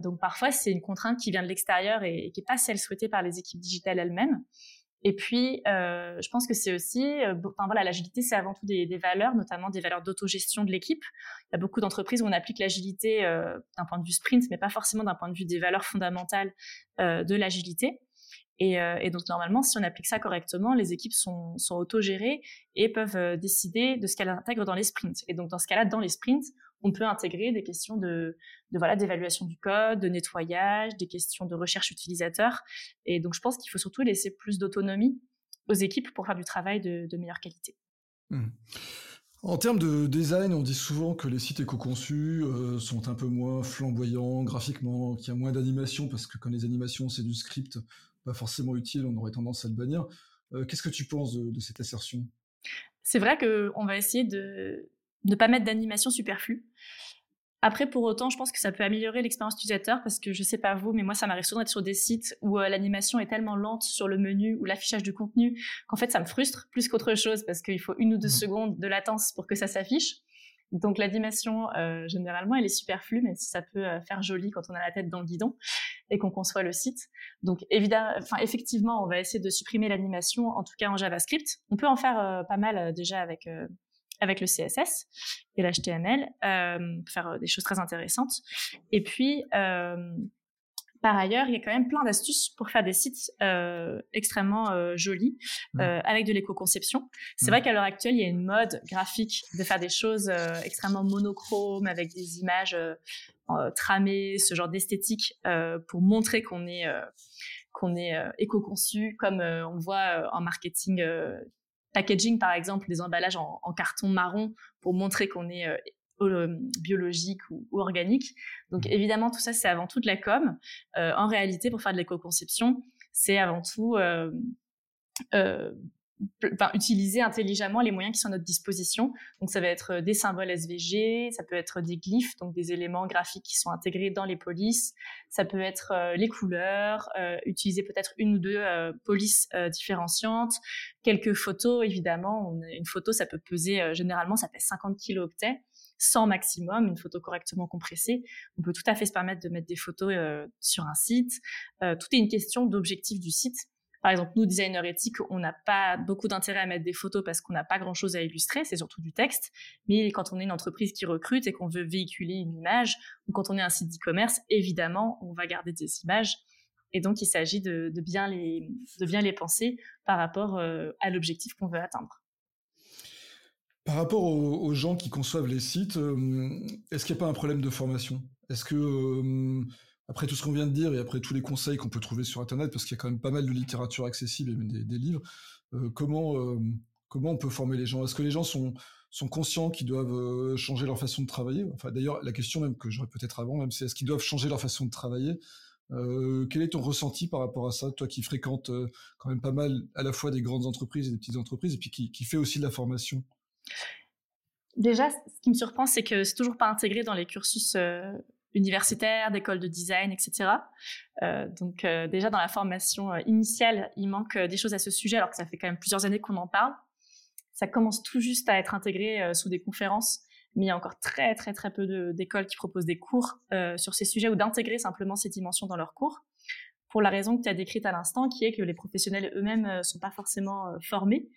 donc parfois, c'est une contrainte qui vient de l'extérieur et qui n'est pas celle souhaitée par les équipes digitales elles-mêmes. Et puis, euh, je pense que c'est aussi, euh, enfin voilà, l'agilité, c'est avant tout des, valeurs, notamment des valeurs d'autogestion de l'équipe. Il y a beaucoup d'entreprises où on applique l'agilité euh, d'un point de vue sprint, mais pas forcément d'un point de vue des valeurs fondamentales euh, de l'agilité. Et, donc normalement, si on applique ça correctement, les équipes sont, sont autogérées et peuvent décider de ce qu'elles intègrent dans les sprints. Et donc dans ce cas-là, dans les sprints, on peut intégrer des questions de, de voilà d'évaluation du code, de nettoyage, des questions de recherche utilisateur. Et donc je pense qu'il faut surtout laisser plus d'autonomie aux équipes pour faire du travail de, de meilleure qualité. Mmh. En termes de design, on dit souvent que les sites éco-conçus euh, sont un peu moins flamboyants graphiquement, qu'il y a moins d'animation, parce que quand les animations c'est du script, pas forcément utile, on aurait tendance à le bannir. Euh, qu'est-ce que tu penses de, de cette assertion? C'est vrai qu'on va essayer de ne pas mettre d'animation superflue. Après, pour autant, je pense que ça peut améliorer l'expérience utilisateur parce que je sais pas vous, mais moi, ça m'arrive souvent d'être sur des sites où euh, l'animation est tellement lente sur le menu ou l'affichage du contenu qu'en fait, ça me frustre plus qu'autre chose parce qu'il faut une ou deux mmh. secondes de latence pour que ça s'affiche. Donc l'animation, euh, généralement, elle est superflue, même si ça peut euh, faire joli quand on a la tête dans le guidon et qu'on conçoit le site. Donc évidemment, enfin effectivement, on va essayer de supprimer l'animation, en tout cas en JavaScript. On peut en faire pas mal déjà avec avec le CSS et l'HTML, euh, faire des choses très intéressantes. Et puis par ailleurs, il y a quand même plein d'astuces pour faire des sites euh, extrêmement euh, jolis mmh. euh, avec de l'éco-conception. C'est mmh. vrai qu'à l'heure actuelle, il y a une mode graphique de faire des choses euh, extrêmement monochromes avec des images euh, tramées, ce genre d'esthétique pour montrer qu'on est qu'on est éco-conçu, comme on voit en marketing packaging par exemple, des emballages en, en carton marron pour montrer qu'on est euh, biologique ou, organique. Donc mmh. évidemment, tout ça, c'est avant tout de la com. Euh, en réalité, pour faire de l'éco-conception, c'est avant tout euh, euh, utiliser intelligemment les moyens qui sont à notre disposition. Donc ça va être des symboles SVG, ça peut être des glyphes, donc des éléments graphiques qui sont intégrés dans les polices, ça peut être euh, les couleurs, euh, utiliser peut-être une ou deux euh, polices différenciantes, quelques photos évidemment. une photo, ça peut peser, généralement, ça pèse 50 kilo-octets. 100 maximum, une photo correctement compressée. On peut tout à fait se permettre de mettre des photos euh, sur un site. Euh, tout est une question d'objectif du site. Par exemple, nous, designers éthiques, on n'a pas beaucoup d'intérêt à mettre des photos parce qu'on n'a pas grand-chose à illustrer, c'est surtout du texte. Mais quand on est une entreprise qui recrute et qu'on veut véhiculer une image, ou quand on est un site d'e-commerce, évidemment, on va garder des images. Et donc, il s'agit de, bien les penser par rapport euh, à l'objectif qu'on veut atteindre. Par rapport aux, gens qui conçoivent les sites, euh, est-ce qu'il n'y a pas un problème de formation? Est-ce que, euh, après tout ce qu'on vient de dire et après tous les conseils qu'on peut trouver sur Internet, parce qu'il y a quand même pas mal de littérature accessible et des, des livres, euh, comment, comment on peut former les gens? Est-ce que les gens sont, sont conscients qu'ils doivent changer leur façon de travailler? Enfin, d'ailleurs, la question même que j'aurais peut-être avant, même, c'est est-ce qu'ils doivent changer leur façon de travailler? Euh, quel est ton ressenti par rapport à ça, toi qui fréquentes quand même pas mal à la fois des grandes entreprises et des petites entreprises, et puis qui, qui fait aussi de la formation. Déjà, ce qui me surprend, c'est que c'est toujours pas intégré dans les cursus euh, universitaires, d'écoles de design, etc. Euh, donc euh, déjà dans la formation euh, initiale, il manque des choses à ce sujet, alors que ça fait quand même plusieurs années qu'on en parle. Ça commence tout juste à être intégré sous des conférences, mais il y a encore très très très peu d'écoles qui proposent des cours sur ces sujets ou d'intégrer simplement ces dimensions dans leurs cours. Pour la raison que tu as décrite à l'instant, qui est que les professionnels eux-mêmes sont pas forcément formés.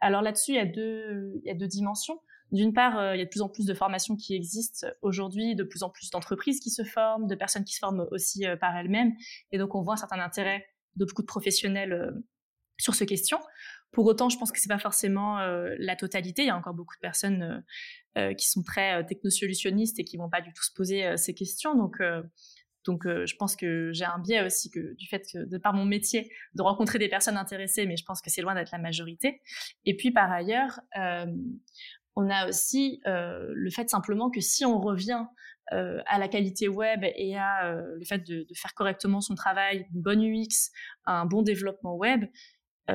Alors là-dessus, il y a deux dimensions. D'une part, il y a de plus en plus de formations qui existent aujourd'hui, de plus en plus d'entreprises qui se forment, de personnes qui se forment aussi par elles-mêmes. Et donc, on voit un certain intérêt de beaucoup de professionnels sur ces questions. Pour autant, je pense que c'est pas forcément la totalité. Il y a encore beaucoup de personnes qui sont très technosolutionnistes et qui vont pas du tout se poser ces questions. Donc, donc, je pense que j'ai un biais aussi que, du fait que, de par mon métier, de rencontrer des personnes intéressées, mais je pense que c'est loin d'être la majorité. Et puis, par ailleurs, on a aussi le fait simplement que si on revient à la qualité web et à le fait de, faire correctement son travail, une bonne UX, un bon développement web,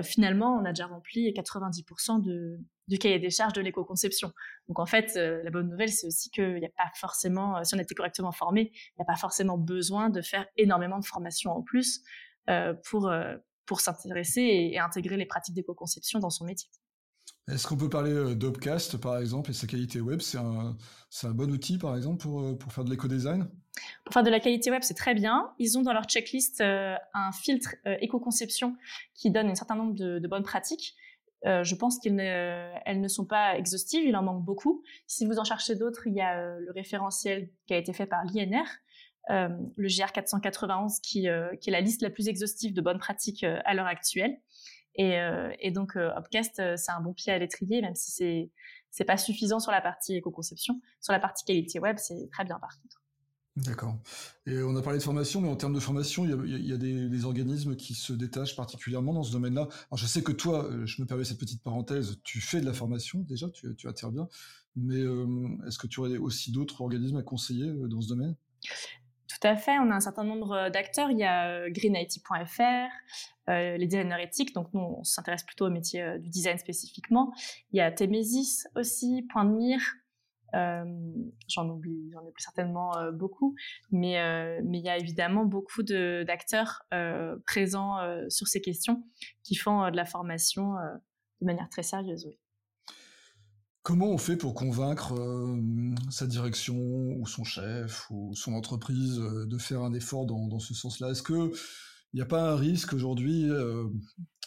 finalement, on a déjà rempli 90% de, du cahier des charges de l'éco-conception. Donc en fait, la bonne nouvelle, c'est aussi qu'il n'y a pas forcément, si on était correctement formé, il n'y a pas forcément besoin de faire énormément de formation en plus pour, pour s'intéresser et, intégrer les pratiques d'éco-conception dans son métier. Est-ce qu'on peut parler d'Opcast, par exemple, et sa qualité web? C'est un, bon outil, par exemple, pour, pour faire de l'éco-design? Pour faire de la qualité web, c'est très bien. Ils ont dans leur checklist un filtre éco-conception qui donne un certain nombre de, bonnes pratiques. Euh, je pense qu'elles ne, sont pas exhaustives, il en manque beaucoup. Si vous en cherchez d'autres, il y a le référentiel qui a été fait par l'INR, euh, le GR 491, qui, qui, est la liste la plus exhaustive de bonnes pratiques à l'heure actuelle. Et, euh, et donc, euh, Upcast, euh, c'est un bon pied à l'étrier, même si c'est c'est pas suffisant sur la partie éco-conception. Sur la partie qualité web, c'est très bien par contre. D'accord. Et on a parlé de formation, mais en termes de formation, il y a, des, organismes qui se détachent particulièrement dans ce domaine-là. Alors je sais que toi, je me permets cette petite parenthèse, tu fais de la formation déjà, tu, tu interviens, mais est-ce que tu aurais aussi d'autres organismes à conseiller dans ce domaine? Tout à fait, on a un certain nombre d'acteurs. Il y a greenIT.fr, euh, les designers éthiques, donc nous on s'intéresse plutôt au métier euh, du design spécifiquement. Il y a Temesis aussi, Point de Mire, euh, j'en oublie, j'en ai plus certainement euh, beaucoup, mais euh, mais il y a évidemment beaucoup de d'acteurs présents sur ces questions qui font de la formation de manière très sérieuse. Comment on fait pour convaincre sa direction ou son chef ou son entreprise de faire un effort dans, dans ce sens-là? Est-ce que il n'y a pas un risque aujourd'hui, euh,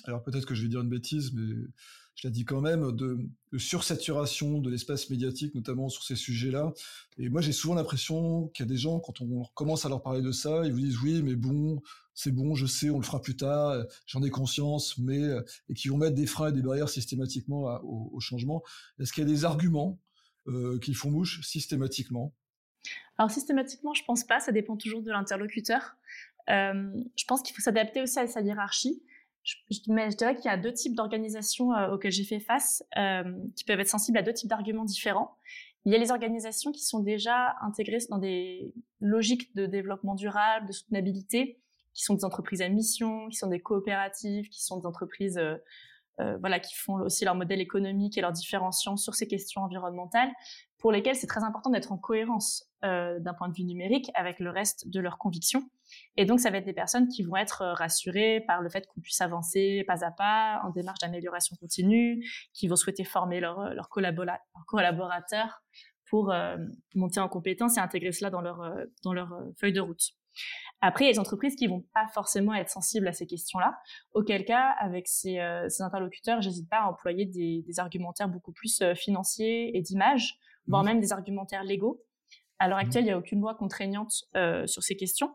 alors peut-être que je vais dire une bêtise, mais je la dis quand même, de, sursaturation de l'espace médiatique, notamment sur ces sujets-là. Et moi, j'ai souvent l'impression qu'il y a des gens, quand on commence à leur parler de ça, ils vous disent oui, mais bon, c'est bon, je sais, on le fera plus tard, j'en ai conscience, mais et qui vont mettre des freins et des barrières systématiquement au, changement. Est-ce qu'il y a des arguments euh, qui font mouche systématiquement? Alors systématiquement, je pense pas. Ça dépend toujours de l'interlocuteur. Euh, je pense qu'il faut s'adapter aussi à sa hiérarchie. Je, je dirais qu'il y a deux types d'organisations euh, auxquelles j'ai fait face euh, qui peuvent être sensibles à deux types d'arguments différents. Il y a les organisations qui sont déjà intégrées dans des logiques de développement durable, de soutenabilité, qui sont des entreprises à mission, qui sont des coopératives, qui sont des entreprises euh, voilà, qui font aussi leur modèle économique et leur différenciant sur ces questions environnementales, pour lesquelles c'est très important d'être en cohérence euh, d'un point de vue numérique avec le reste de leurs convictions. Et donc, ça va être des personnes qui vont être euh, rassurées par le fait qu'on puisse avancer pas à pas en démarche d'amélioration continue, qui vont souhaiter former leurs leur collaborateurs pour euh, monter en compétences et intégrer cela dans leur, euh, dans leur feuille de route. Après, il y a des entreprises qui vont pas forcément être sensibles à ces questions-là, auquel cas, avec ces, euh, ces interlocuteurs, j'hésite pas à employer des, des, argumentaires beaucoup plus euh, financiers et d'image, voire mmh. même des argumentaires légaux. À l'heure mmh. actuelle, il n'y a aucune loi contraignante euh, sur ces questions.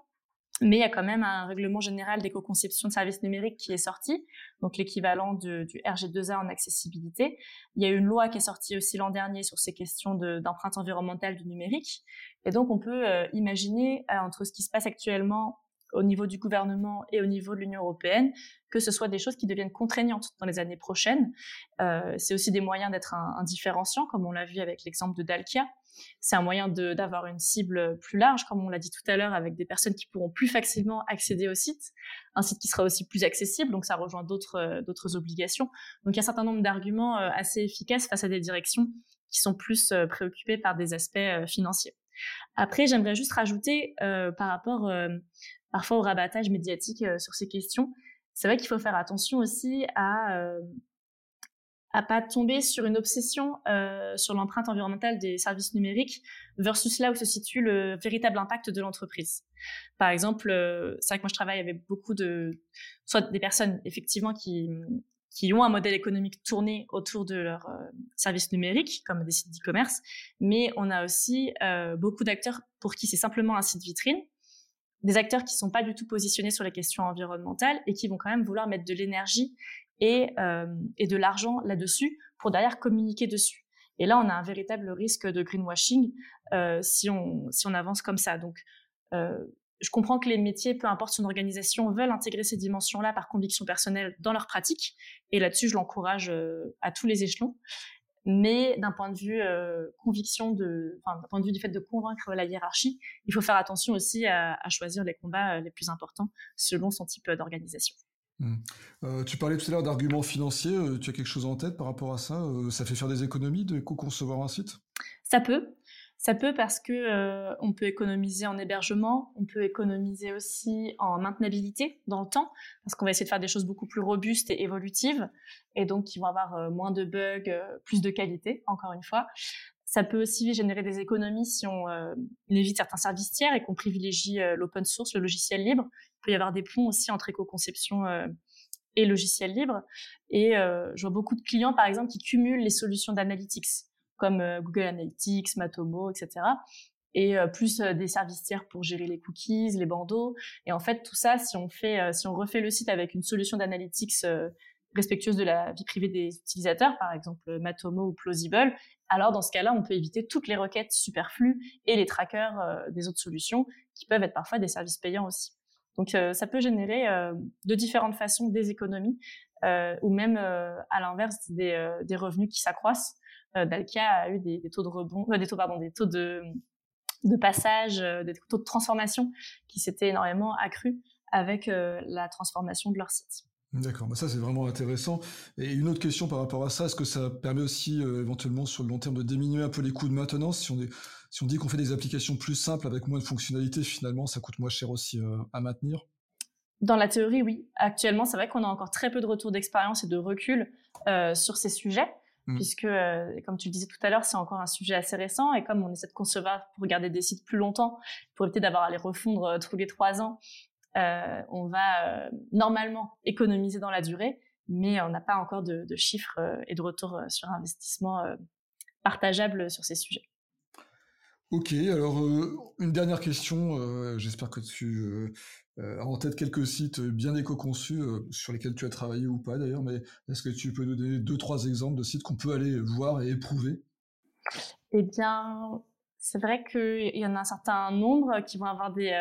Mais il y a quand même un règlement général d'éco-conception de services numériques qui est sorti, donc l'équivalent du RG2A en accessibilité. Il y a une loi qui est sortie aussi l'an dernier sur ces questions d'empreinte environnementale du numérique. Et donc on peut euh, imaginer euh, entre ce qui se passe actuellement au niveau du gouvernement et au niveau de l'Union européenne, que ce soit des choses qui deviennent contraignantes dans les années prochaines. Euh, c'est aussi des moyens d'être un, un, différenciant, comme on l'a vu avec l'exemple de Dalkia, c'est un moyen d'avoir une cible plus large, comme on l'a dit tout à l'heure, avec des personnes qui pourront plus facilement accéder au site, un site qui sera aussi plus accessible, donc ça rejoint d'autres euh, obligations. Donc il y a un certain nombre d'arguments euh, assez efficaces face à des directions qui sont plus euh, préoccupées par des aspects financiers. Après, j'aimerais juste rajouter par rapport parfois au rabattage médiatique sur ces questions, c'est vrai qu'il faut faire attention aussi à à pas tomber sur une obsession euh, sur l'empreinte environnementale des services numériques versus là où se situe le véritable impact de l'entreprise. Par exemple, euh, c'est vrai que moi je travaille avec beaucoup de soit des personnes effectivement qui qui ont un modèle économique tourné autour de leurs services numériques, comme des sites d'e-commerce, mais on a aussi beaucoup d'acteurs pour qui c'est simplement un site vitrine, des acteurs qui sont pas du tout positionnés sur les questions environnementales et qui vont quand même vouloir mettre de l'énergie et, et de l'argent là-dessus pour derrière communiquer dessus. Et là, on a un véritable risque de greenwashing euh, si, on, avance comme ça. Donc, euh, je comprends que les métiers, peu importe son organisation, veulent intégrer ces dimensions-là par conviction personnelle dans leur pratique. Et là-dessus, je l'encourage euh, à tous les échelons. Mais d'un point de vue euh, conviction, d'un point de vue du fait de convaincre la hiérarchie, il faut faire attention aussi à, choisir les combats euh, les plus importants selon son type d'organisation. Mmh. Euh, tu parlais tout à l'heure d'arguments financiers. Euh, tu as quelque chose en tête par rapport à ça euh, Ça fait faire des économies de co-concevoir un site? Ça peut. Ça peut parce que on peut économiser en hébergement, on peut économiser aussi en maintenabilité dans le temps, parce qu'on va essayer de faire des choses beaucoup plus robustes et évolutives, et donc qui vont avoir moins de bugs, plus de qualité, encore une fois. Ça peut aussi générer des économies si on, évite certains services tiers et qu'on privilégie l'open source, le logiciel libre, il peut y avoir des ponts aussi entre éco-conception euh, et logiciel libre. Et euh, je vois beaucoup de clients, par exemple, qui cumulent les solutions d'analytics, comme euh, Google Analytics, Matomo, etc. Et plus des services tiers pour gérer les cookies, les bandeaux. Et en fait, tout ça, si on fait, si on refait le site avec une solution d'analytics respectueuse de la vie privée des utilisateurs, par exemple Matomo ou Plausible, alors dans ce cas-là, on peut éviter toutes les requêtes superflues et les trackers des autres solutions qui peuvent être parfois des services payants aussi. Donc euh, ça peut générer euh, de différentes façons des économies euh, ou même à l'inverse des, revenus qui s'accroissent. Dalkia a eu des, des taux de rebond, des taux pardon, des taux de, de passage, des taux de transformation qui s'étaient énormément accrus avec la transformation de leur site. D'accord, bah ça c'est vraiment intéressant. Et une autre question par rapport à ça, est-ce que ça permet aussi euh, éventuellement sur le long terme de diminuer un peu les coûts de maintenance? Si on, est, si on dit qu'on fait des applications plus simples avec moins de fonctionnalités, finalement ça coûte moins cher aussi euh, à maintenir? Dans la théorie, oui. Actuellement, c'est vrai qu'on a encore très peu de retours d'expérience et de recul euh, sur ces sujets. Mmh. Puisque, comme tu le disais tout à l'heure, c'est encore un sujet assez récent et comme on essaie de concevoir pour garder des sites plus longtemps, pour éviter d'avoir à les refondre tous les trois ans, euh, on va euh, normalement économiser dans la durée, mais on n'a pas encore de, chiffres euh, et de retours sur investissement partageables sur ces sujets. Ok, alors une dernière question. J'espère que tu as en tête quelques sites bien éco-conçus sur lesquels tu as travaillé ou pas d'ailleurs, mais est-ce que tu peux nous donner deux, trois exemples de sites qu'on peut aller voir et éprouver? Eh bien, c'est vrai qu'il y en a un certain nombre qui vont avoir des,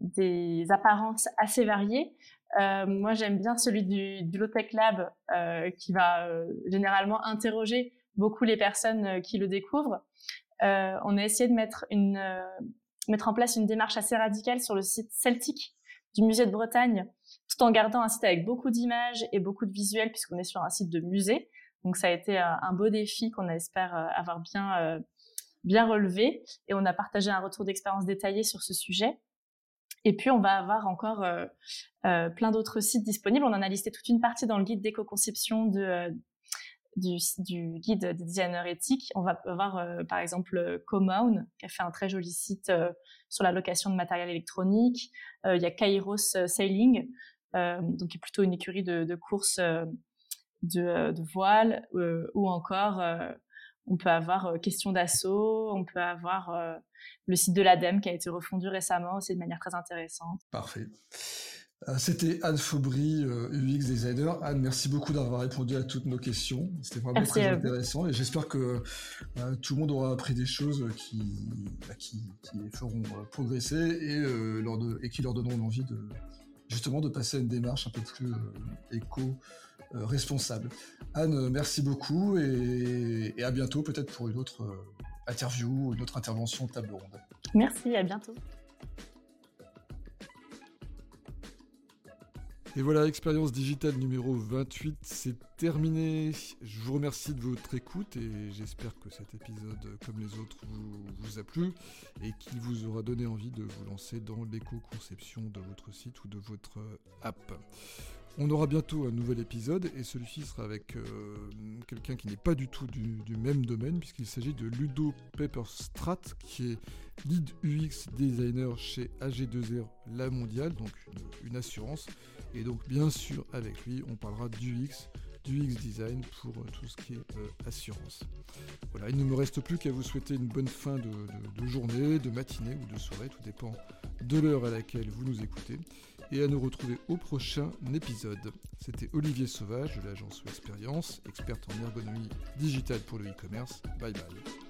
des apparences assez variées. Euh, moi, j'aime bien celui du, Low Tech Lab euh, qui va euh, généralement interroger beaucoup les personnes qui le découvrent. On a essayé de mettre, une, mettre en place une démarche assez radicale sur le site Celtic du musée de Bretagne, tout en gardant un site avec beaucoup d'images et beaucoup de visuels puisqu'on est sur un site de musée. Donc ça a été un beau défi qu'on espère avoir bien bien relevé et on a partagé un retour d'expérience détaillé sur ce sujet. Et puis, on va avoir encore euh, euh, plein d'autres sites disponibles. On en a listé toute une partie dans le guide d'éco-conception euh, du, guide des designers éthiques. On va avoir, par exemple, Comown, qui a fait un très joli site sur la location de matériel électronique. il y a Kairos Sailing, donc qui est plutôt une écurie de, de course de, de, voile, ou encore on peut avoir euh, Question d'assaut, on peut avoir euh, le site de l'ADEME qui a été refondu récemment aussi de manière très intéressante. Parfait. Euh, c'était Anne Faubry, UX designer. Anne, merci beaucoup d'avoir répondu à toutes nos questions. C'était vraiment très intéressant et j'espère que tout le monde aura appris des choses qui, bah, qui, les feront progresser et, leur et qui leur donneront l'envie de justement de passer à une démarche un peu plus euh, responsable. Anne, merci beaucoup et, à bientôt peut-être pour une autre euh, interview ou une autre intervention table ronde. Merci, à bientôt. Et voilà, expérience digitale numéro 28, c'est terminé. Je vous remercie de votre écoute et j'espère que cet épisode, comme les autres, vous, a plu et qu'il vous aura donné envie de vous lancer dans l'éco-conception de votre site ou de votre app. On aura bientôt un nouvel épisode et celui-ci sera avec euh, quelqu'un qui n'est pas du tout du, même domaine puisqu'il s'agit de Ludo Pepperstrat qui est lead UX designer chez AG2R La Mondiale, donc une, assurance. Et donc bien sûr avec lui on parlera d'UX, du UX design pour euh, tout ce qui est euh, assurance. Voilà, il ne me reste plus qu'à vous souhaiter une bonne fin de, de journée, de matinée ou de soirée, tout dépend de l'heure à laquelle vous nous écoutez et à nous retrouver au prochain épisode. C'était Olivier Sauvage de l'agence Expérience, experte en ergonomie digitale pour le e-commerce. Bye bye.